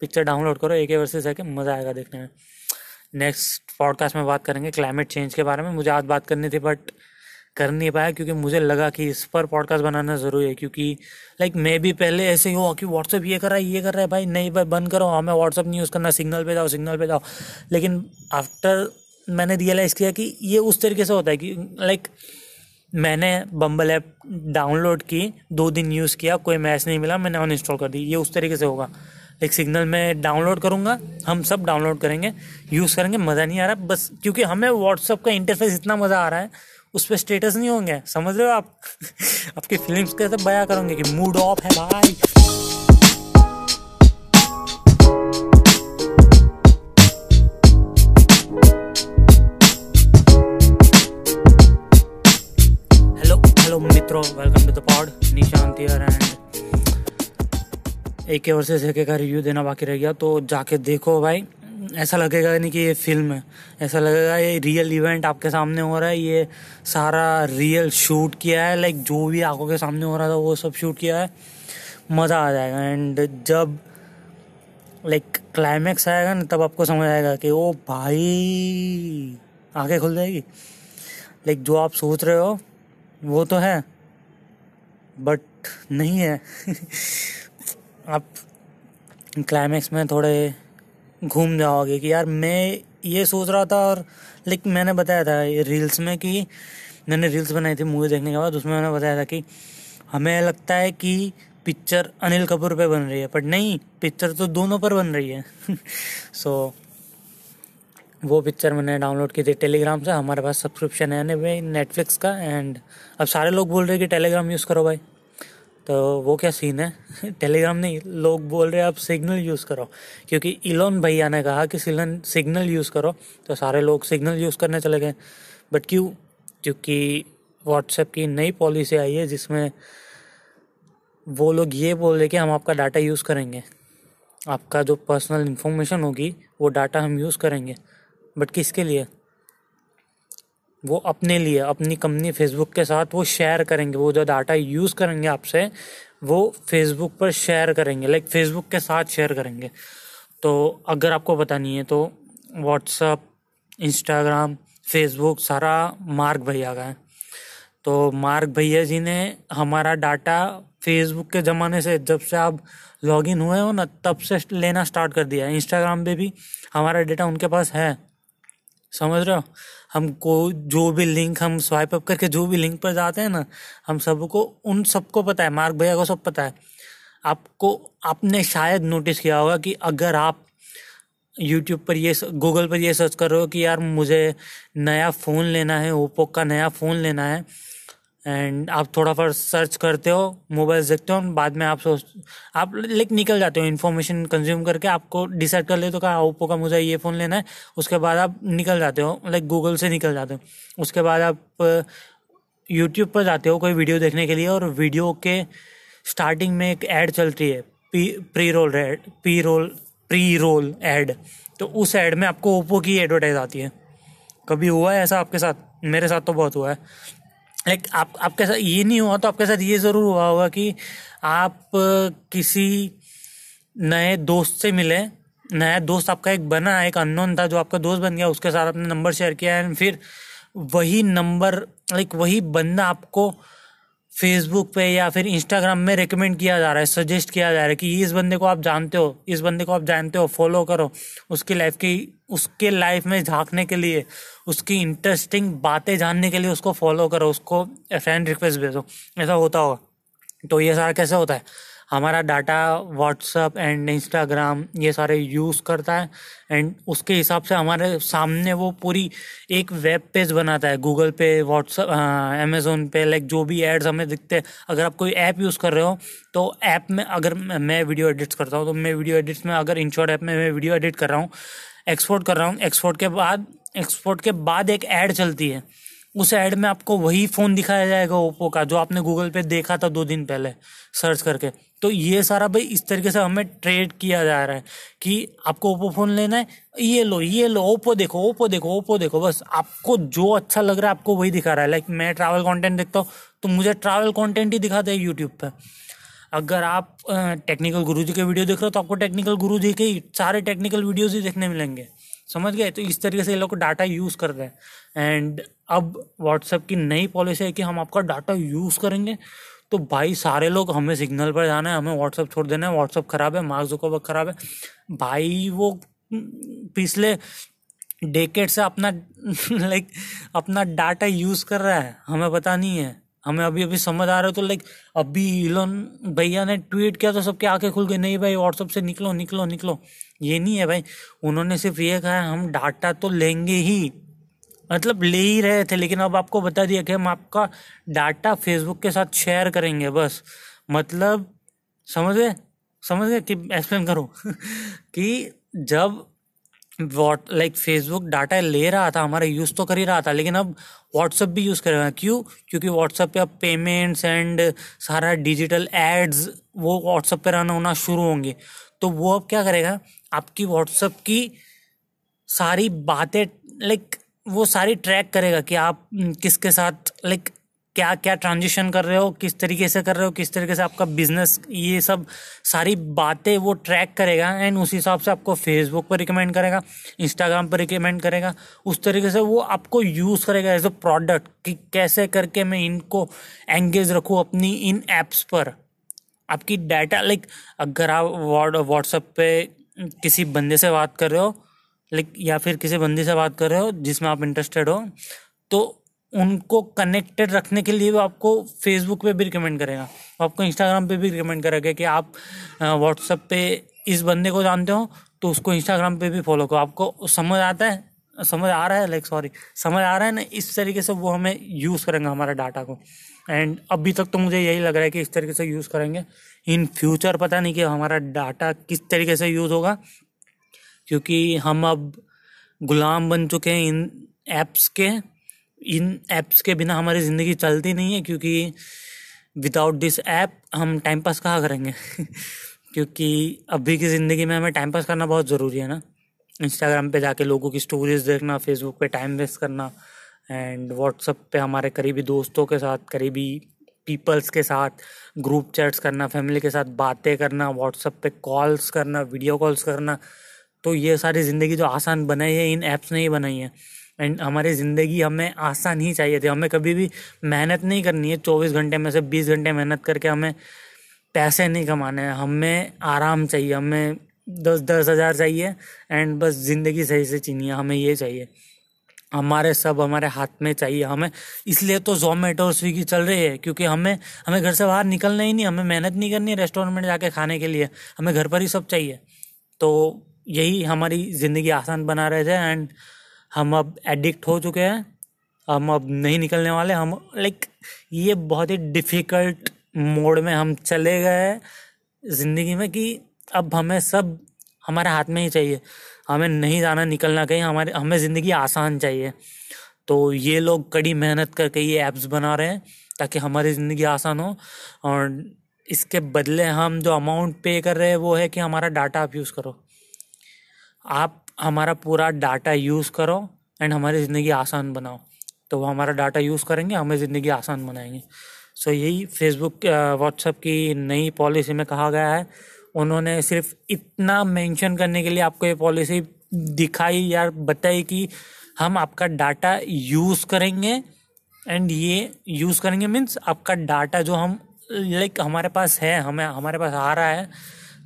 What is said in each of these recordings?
Picture download करो, एक versus है कि मज़ा आएगा देखने में। नेक्स्ट पॉडकास्ट में बात करेंगे क्लाइमेट चेंज के बारे में। मुझे आज बात करनी थी बट कर नहीं पाया क्योंकि मुझे लगा कि इस पर पॉडकास्ट बनाना ज़रूरी है, क्योंकि लाइक मैं भी पहले ऐसे ही हुआ कि व्हाट्सअप ये कर रहा है, ये कर रहा है, भाई, नहीं, भाई, बंद करो हमें व्हाट्सअप नहीं यूज़ करना सिग्नल पे जाओ सिग्नल पे जाओ। लेकिन आफ्टर मैंने रियलाइज़ किया कि ये उस तरीके से होता है कि लाइक मैंने बम्बल ऐप डाउनलोड की, दो दिन यूज़ किया, कोई मैच नहीं मिला, मैंने अनइंस्टॉल कर दी, ये उस तरीके से होगा। लाइक सिग्नल में डाउनलोड करूँगा, हम सब डाउनलोड करेंगे, यूज़ करेंगे, मज़ा नहीं आ रहा, बस क्योंकि हमें व्हाट्सअप का इंटरफेस इतना मज़ा आ रहा है, उस पर स्टेटस नहीं होंगे, समझ रहे हो आप? आपकी फिल्म्स कैसे बया करोगे कि मूड ऑफ़ है भाई? एक और से का रिव्यू देना बाकी रह गया तो जाके देखो भाई। ऐसा लगेगा नहीं कि ये फ़िल्म है। ऐसा लगेगा ये रियल इवेंट आपके सामने हो रहा है, ये सारा रियल शूट किया है लाइक जो भी आँखों के सामने हो रहा था, वो सब शूट किया है। मज़ा आ जाएगा। एंड जब लाइक क्लाइमैक्स आएगा ना, तब आपको समझ आएगा कि ओ भाई आगे खुल जाएगी। लाइक जो आप सोच रहे हो, वो तो है बट नहीं है। आप क्लाइमैक्स में थोड़े घूम जाओगे कि यार मैं ये सोच रहा था और लाइक मैंने बताया था रील्स में कि मैंने रील्स बनाई थी मूवी देखने के बाद उसमें मैंने बताया था कि हमें लगता है कि पिक्चर अनिल कपूर पे बन रही है बट नहीं पिक्चर तो दोनों पर बन रही है। सो so, वो पिक्चर मैंने डाउनलोड की थी टेलीग्राम से हमारे पास सब्सक्रिप्शन है नेटफ्लिक्स का एंड अब सारे लोग बोल रहे हैं कि टेलीग्राम यूज़ करो भाई। तो वो क्या सीन है? टेलीग्राम नहीं, लोग बोल रहे हैं, आप सिग्नल यूज़ करो। क्योंकि इलोन भैया ने कहा कि सिग्नल सिग्नल यूज़ करो। तो सारे लोग सिग्नल यूज़ करने चले गए। बट क्यों? क्योंकि व्हाट्सएप की नई पॉलिसी आई है जिसमें वो लोग ये बोल रहे कि हम आपका डाटा यूज़ करेंगे। आपका जो पर्सनल इन्फॉर्मेशन होगी, वो डाटा हम यूज़ करेंगे। बट किसके लिए? वो अपने लिए, अपनी कंपनी फेसबुक के साथ वो शेयर करेंगे, वो जो डाटा यूज़ करेंगे आपसे, वो फेसबुक पर शेयर करेंगे लाइक फेसबुक के साथ शेयर करेंगे। तो अगर आपको पता नहीं है तो व्हाट्सअप इंस्टाग्राम फेसबुक सारा मार्क भैया का है। तो मार्क भैया जी ने हमारा डाटा फेसबुक के ज़माने से, जब से आप लॉगिन हुए हो ना, तब से लेना स्टार्ट कर दिया है। इंस्टाग्राम पे भी हमारा डेटा उनके पास है। समझ रहे हो? हमको जो भी लिंक हम स्वाइप अप करके जो भी लिंक पर जाते हैं ना, हम सबको, उन सबको पता है, मार्क भैया को सब पता है। आपको, आपने शायद नोटिस किया होगा कि अगर आप यूट्यूब पर ये गूगल पर ये सर्च कर रहे हो कि यार मुझे नया फ़ोन लेना है ओप्पो का नया फ़ोन लेना है एंड आप थोड़ा फर सर्च करते हो मोबाइल देखते हो, बाद में आप सोच, आप लाइक निकल जाते हो इन्फॉर्मेशन कंज्यूम करके आपको डिसाइड कर लेते हो कहा ओप्पो का मुझे ये फ़ोन लेना है। उसके बाद आप निकल जाते हो लाइक गूगल से निकल जाते हो। उसके बाद आप यूट्यूब पर जाते हो कोई वीडियो देखने के लिए और वीडियो के स्टार्टिंग में एक ऐड चलती है P pre roll ad P roll pre roll ad तो उस एड में आपको ओप्पो की एडवर्टाइज आती है। कभी हुआ है ऐसा आपके साथ? मेरे साथ तो बहुत हुआ है। लाइक आप, आपके साथ ये नहीं हुआ तो आपके साथ ये ज़रूर हुआ होगा कि आप किसी नए दोस्त से मिले, नया दोस्त आपका एक बना, एक अननोन था जो आपका दोस्त बन गया, उसके साथ आपने नंबर शेयर किया एंड फिर वही नंबर लाइक वही बंदा आपको फेसबुक पे या फिर इंस्टाग्राम में रिकमेंड किया जा रहा है सजेस्ट किया जा रहा है कि इस बंदे को आप जानते हो, इस बंदे को आप जानते हो फॉलो करो। उसकी लाइफ की, उसके लाइफ में झांकने के लिए, उसकी इंटरेस्टिंग बातें जानने के लिए उसको फॉलो करो, उसको फ्रेंड रिक्वेस्ट भेजो। ऐसा होता होगा। तो ये सारा कैसे होता है? हमारा डाटा व्हाट्सअप एंड इंस्टाग्राम ये सारे यूज़ करता है एंड उसके हिसाब से हमारे सामने वो पूरी एक वेब पेज बनाता है गूगल पे व्हाट्सअप अमेज़ोन पे लाइक जो भी एड्स हमें दिखते हैं। अगर आप कोई ऐप यूज़ कर रहे हो तो ऐप में अगर मैं वीडियो एडिट्स करता हूँ तो मैं वीडियो एडिट्स में अगर इंशॉर्ट ऐप में मैं वीडियो एडिट कर रहा हूँ एक्सपोर्ट कर रहा हूँ एक्सपोर्ट के बाद एक्सपोर्ट के बाद एक ऐड चलती है। उस ऐड में आपको वही फ़ोन दिखाया जाएगा ओप्पो का, जो आपने गूगल पे देखा था दो दिन पहले सर्च करके। तो ये सारा भाई इस तरीके से हमें ट्रेड किया जा रहा है कि आपको ओप्पो फ़ोन लेना है, ये लो ये लो ओप्पो देखो ओप्पो देखो ओप्पो देखो, बस आपको जो अच्छा लग रहा है आपको वही दिखा रहा है। लाइक मैं ट्रैवल कंटेंट देखता हूँ तो मुझे ट्रैवल कंटेंट ही दिखाते हैं यूट्यूब पे। अगर आप टेक्निकल गुरु जी के वीडियो देख रहे हो तो आपको टेक्निकल गुरु जी के ही, सारे टेक्निकल वीडियोज़ ही देखने मिलेंगे। समझ गए? तो इस तरीके से ये लोग डाटा यूज़ कर रहे हैं। एंड अब व्हाट्सएप की नई पॉलिसी है कि हम आपका डाटा यूज़ करेंगे। तो भाई सारे लोग हमें सिग्नल पर जाना है, हमें व्हाट्सअप छोड़ देना है व्हाट्सअप ख़राब है मार्क जुकरबर्ग ख़राब है। भाई वो, पिछले डेकेट से अपना लाइक अपना डाटा यूज़ कर रहा है, हमें पता नहीं है। हमें अभी अभी समझ आ रहा है तो लाइक अभी इलोन भैया ने ट्वीट किया तो सबके आँखें खुल गई, नहीं भाई व्हाट्सअप से निकलो निकलो निकलो। ये नहीं है भाई, उन्होंने सिर्फ़ ये कहा हम डाटा तो लेंगे ही। मतलब ले ही रहे थे, लेकिन अब आपको बता दिया कि हम आपका डाटा फेसबुक के साथ शेयर करेंगे बस। मतलब समझ गए? समझ गए कि एक्सप्लेन करो? कि जब वॉट लाइक फेसबुक डाटा ले रहा था, हमारा यूज़ तो कर ही रहा था, लेकिन अब व्हाट्सअप भी यूज़ करेगा क्यों? क्योंकि व्हाट्सअप पे अब पेमेंट्स एंड सारा डिजिटल एड्स वो व्हाट्सअप पे रन होना शुरू होंगे। तो वो अब क्या करेगा? आपकी व्हाट्सअप की सारी बातें लाइक वो सारी ट्रैक करेगा कि आप किसके साथ लाइक क्या क्या ट्रांजिशन कर रहे हो, किस तरीके से कर रहे हो, किस तरीके से आपका बिज़नेस ये सब सारी बातें वो ट्रैक करेगा एंड उस हिसाब से आपको फेसबुक पर रिकमेंड करेगा इंस्टाग्राम पर रिकमेंड करेगा, उस तरीके से वो आपको यूज़ करेगा एज अ प्रोडक्ट कि कैसे करके मैं इनको एंगेज रखूँ अपनी इन एप्स पर। आपकी डाटा लाइक अगर आप व्हाट्सएप पे किसी बंदे से बात कर रहे हो लाइक, या फिर किसी बंदी से बात कर रहे हो जिसमें आप इंटरेस्टेड हो तो उनको कनेक्टेड रखने के लिए वो आपको फेसबुक पे भी रिकमेंड करेगा। आपको इंस्टाग्राम पे भी रिकमेंड करेगा कि आप व्हाट्सएप पे इस बंदे को जानते हो तो उसको इंस्टाग्राम पे भी फॉलो करो। आपको समझ आता है? समझ आ रहा है? लाइक सॉरी समझ आ रहा है ना? इस तरीके से वो हमें यूज़ करेंगे हमारे डाटा को। एंड अभी तक तो मुझे यही लग रहा है कि इस तरीके से यूज़ करेंगे। इन फ्यूचर पता नहीं कि हमारा डाटा किस तरीके से यूज़ होगा। क्योंकि हम अब गुलाम बन चुके हैं इन ऐप्स के। इन ऐप्स के बिना हमारी ज़िंदगी चलती नहीं है क्योंकि विदाउट दिस ऐप हम टाइम पास कहाँ करेंगे? क्योंकि अभी की ज़िंदगी में हमें टाइम पास करना बहुत ज़रूरी है ना। इंस्टाग्राम पे जाके लोगों की स्टोरीज देखना फेसबुक पे टाइम वेस्ट करना एंड व्हाट्सअप पे हमारे करीबी दोस्तों के साथ, करीबी पीपल्स के साथ ग्रुप चैट्स करना फैमिली के साथ बातें करना व्हाट्सअप पे कॉल्स करना वीडियो कॉल्स करना। तो ये सारी ज़िंदगी जो आसान बनाई है, इन ऐप्स ने ही बनाई है। एंड हमारी ज़िंदगी हमें आसान ही चाहिए थी। हमें कभी भी मेहनत नहीं करनी है। चौबीस घंटे में से बीस घंटे मेहनत करके हमें पैसे नहीं कमाने हैं। हमें आराम चाहिए। हमें दस दस हज़ार चाहिए एंड बस ज़िंदगी सही से चीनी है। हमें ये चाहिए। हमारे सब हमारे हाथ में चाहिए। हमें इसलिए तो जोमेटो और स्विगी चल रही है क्योंकि हमें हमें घर से बाहर निकलना ही नहीं हमें मेहनत नहीं करनी है रेस्टोरेंट में जाके खाने के लिए। हमें घर पर ही सब चाहिए। तो यही हमारी ज़िंदगी आसान बना रहे थे एंड हम अब एडिक्ट हो चुके हैं। हम अब नहीं निकलने वाले, हम लाइक ये बहुत ही डिफ़िकल्ट मोड में हम चले गए ज़िंदगी में कि अब हमें सब हमारे हाथ में ही चाहिए। हमें नहीं जाना निकलना कहीं, हमारे, हमें ज़िंदगी आसान चाहिए। तो ये लोग कड़ी मेहनत करके ये ऐप्स बना रहे हैं ताकि हमारी ज़िंदगी आसान हो। और इसके बदले हम जो अमाउंट पे कर रहे हैं वो है कि हमारा डाटा आप यूज़ करो। आप हमारा पूरा डाटा यूज़ करो एंड हमारी ज़िंदगी आसान बनाओ। तो वो हमारा डाटा यूज़ करेंगे हमें ज़िंदगी आसान बनाएँगे। सो so, यही फेसबुक व्हाट्सएप की नई पॉलिसी में कहा गया है। उन्होंने सिर्फ़ इतना मेंशन करने के लिए आपको ये पॉलिसी दिखाई या बताई कि हम आपका डाटा यूज़ करेंगे एंड ये यूज़ करेंगे मीन्स आपका डाटा जो हम लाइक हमारे पास है हमें हमारे पास आ रहा है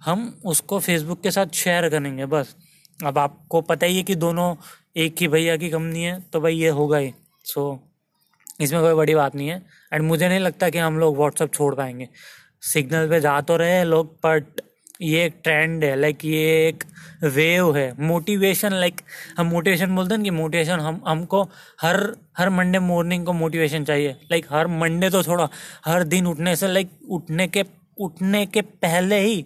हम उसको फेसबुक के साथ शेयर करेंगे बस। अब आपको पता ही है कि दोनों एक ही भैया की कंपनी है तो भाई ये होगा ही। सो इसमें कोई बड़ी बात नहीं है। एंड मुझे नहीं लगता कि हम लोग व्हाट्सअप छोड़ पाएँगे। सिग्नल पे जा तो रहे हैं लोग बट ये एक ट्रेंड है लाइक ये एक वेव है। मोटिवेशन लाइक हम मोटिवेशन बोलते हैं कि मोटिवेशन हम, हमको हर हर मंडे मॉर्निंग को मोटिवेशन चाहिए। लाइक हर मंडे तो थोड़ा, हर दिन उठने से लाइक उठने के उठने के पहले ही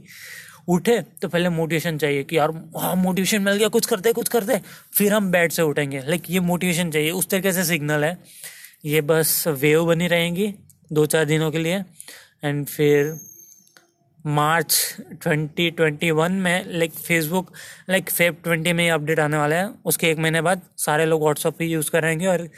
उठे तो पहले मोटिवेशन चाहिए कि यार हाँ मोटिवेशन मिल गया, कुछ करते कुछ करते। फिर हम बेड से उठेंगे। लाइक ये मोटिवेशन चाहिए। उस तरीके से सिग्नल है। ये बस वेव बनी रहेंगी दो चार दिनों के लिए। एंड फिर मार्च 2021 में like Facebook like Feb twenty में अपडेट आने वाला है। उसके एक महीने बाद सारे लोग व्हाट्सअप ही यूज़ करेंगे और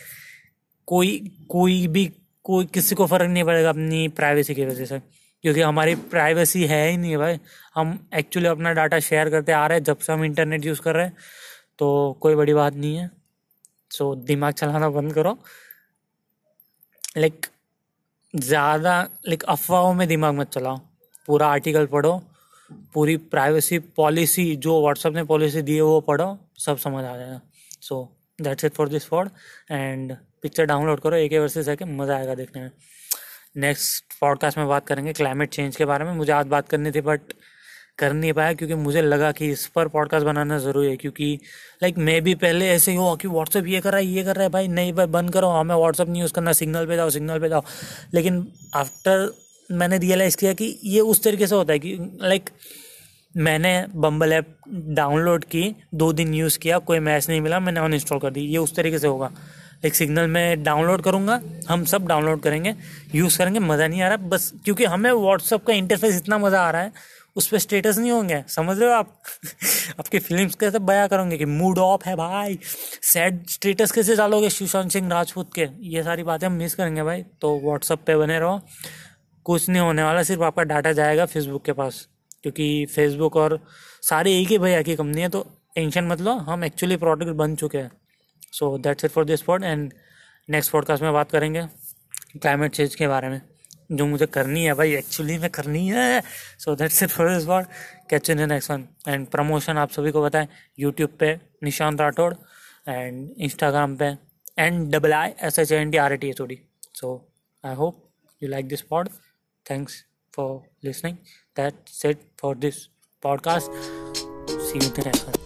कोई कोई भी, कोई किसी को फ़र्क नहीं पड़ेगा अपनी प्राइवेसी की वजह से। क्योंकि हमारी प्राइवेसी है ही नहीं भाई। हम एक्चुअली अपना डाटा शेयर करते आ रहे हैं जब से हम इंटरनेट यूज़ कर रहे हैं तो कोई बड़ी बात नहीं है। सो so, दिमाग चलाना बंद करो। लाइक ज़्यादा लाइक अफवाहों में दिमाग मत चलाओ। पूरा आर्टिकल पढ़ो पूरी प्राइवेसी पॉलिसी जो व्हाट्सएप ने पॉलिसी दी है वो पढ़ो सब समझ आ जाएगा। So that's it for this for and picture download करो एक वर्सेस है कि मज़ा आएगा देखने में। नेक्स्ट पॉडकास्ट में बात करेंगे क्लाइमेट चेंज के बारे में। मुझे आज बात करनी थी बट कर नहीं पाया क्योंकि मुझे लगा कि इस पर पॉडकास्ट बनाना ज़रूरी है, क्योंकि लाइक मैं भी पहले ऐसे ही हुआ कि व्हाट्सअप ये कर रहा है, ये कर रहा है, भाई, नहीं, भाई, बंद करो हमें व्हाट्सअप नहीं यूज़ करना सिग्नल पे जाओ सिग्नल पे जाओ। लेकिन आफ्टर मैंने रियलाइज़ किया कि ये उस तरीके से होता है कि लाइक मैंने बम्बल ऐप डाउनलोड की, दो दिन यूज़ किया, कोई मैच नहीं मिला, मैंने अनइंस्टॉल कर दी, ये उस तरीके से होगा। एक सिग्नल में डाउनलोड करूँगा, हम सब डाउनलोड करेंगे, यूज़ करेंगे, मज़ा नहीं आ रहा। बस क्योंकि हमें व्हाट्सअप का इंटरफेस इतना मज़ा आ रहा है, उस पर स्टेटस नहीं होंगे, समझ रहे हो आप? आपकी फिल्म्स कैसे बया करोगे कि मूड ऑफ़ है भाई सैड स्टेटस कैसे डालोगे सुशांत सिंह राजपूत के? ये सारी बातें हम मिस करेंगे भाई। तो व्हाट्सअप पे बने रहो। कुछ नहीं होने वाला, सिर्फ़ आपका डाटा जाएगा फेसबुक के पास, क्योंकि फेसबुक और सारे एक ही भैया की कंपनी है तो टेंशन मत लो, हम एक्चुअली प्रोडक्ट बन चुके हैं। So that's it for this pod and next podcast में बात करेंगे क्लाइमेट चेंज के बारे में, जो मुझे करनी है भाई एक्चुअली में करनी है। So that's it for this word catch in next one and promotion आप सभी को बताएँ यूट्यूब पे निशांत राठौड़ एंड इंस्टाग्राम पे and double I S H N T R A T H O D so I hope you like this pod thanks for listening that's it for this podcast see you the next one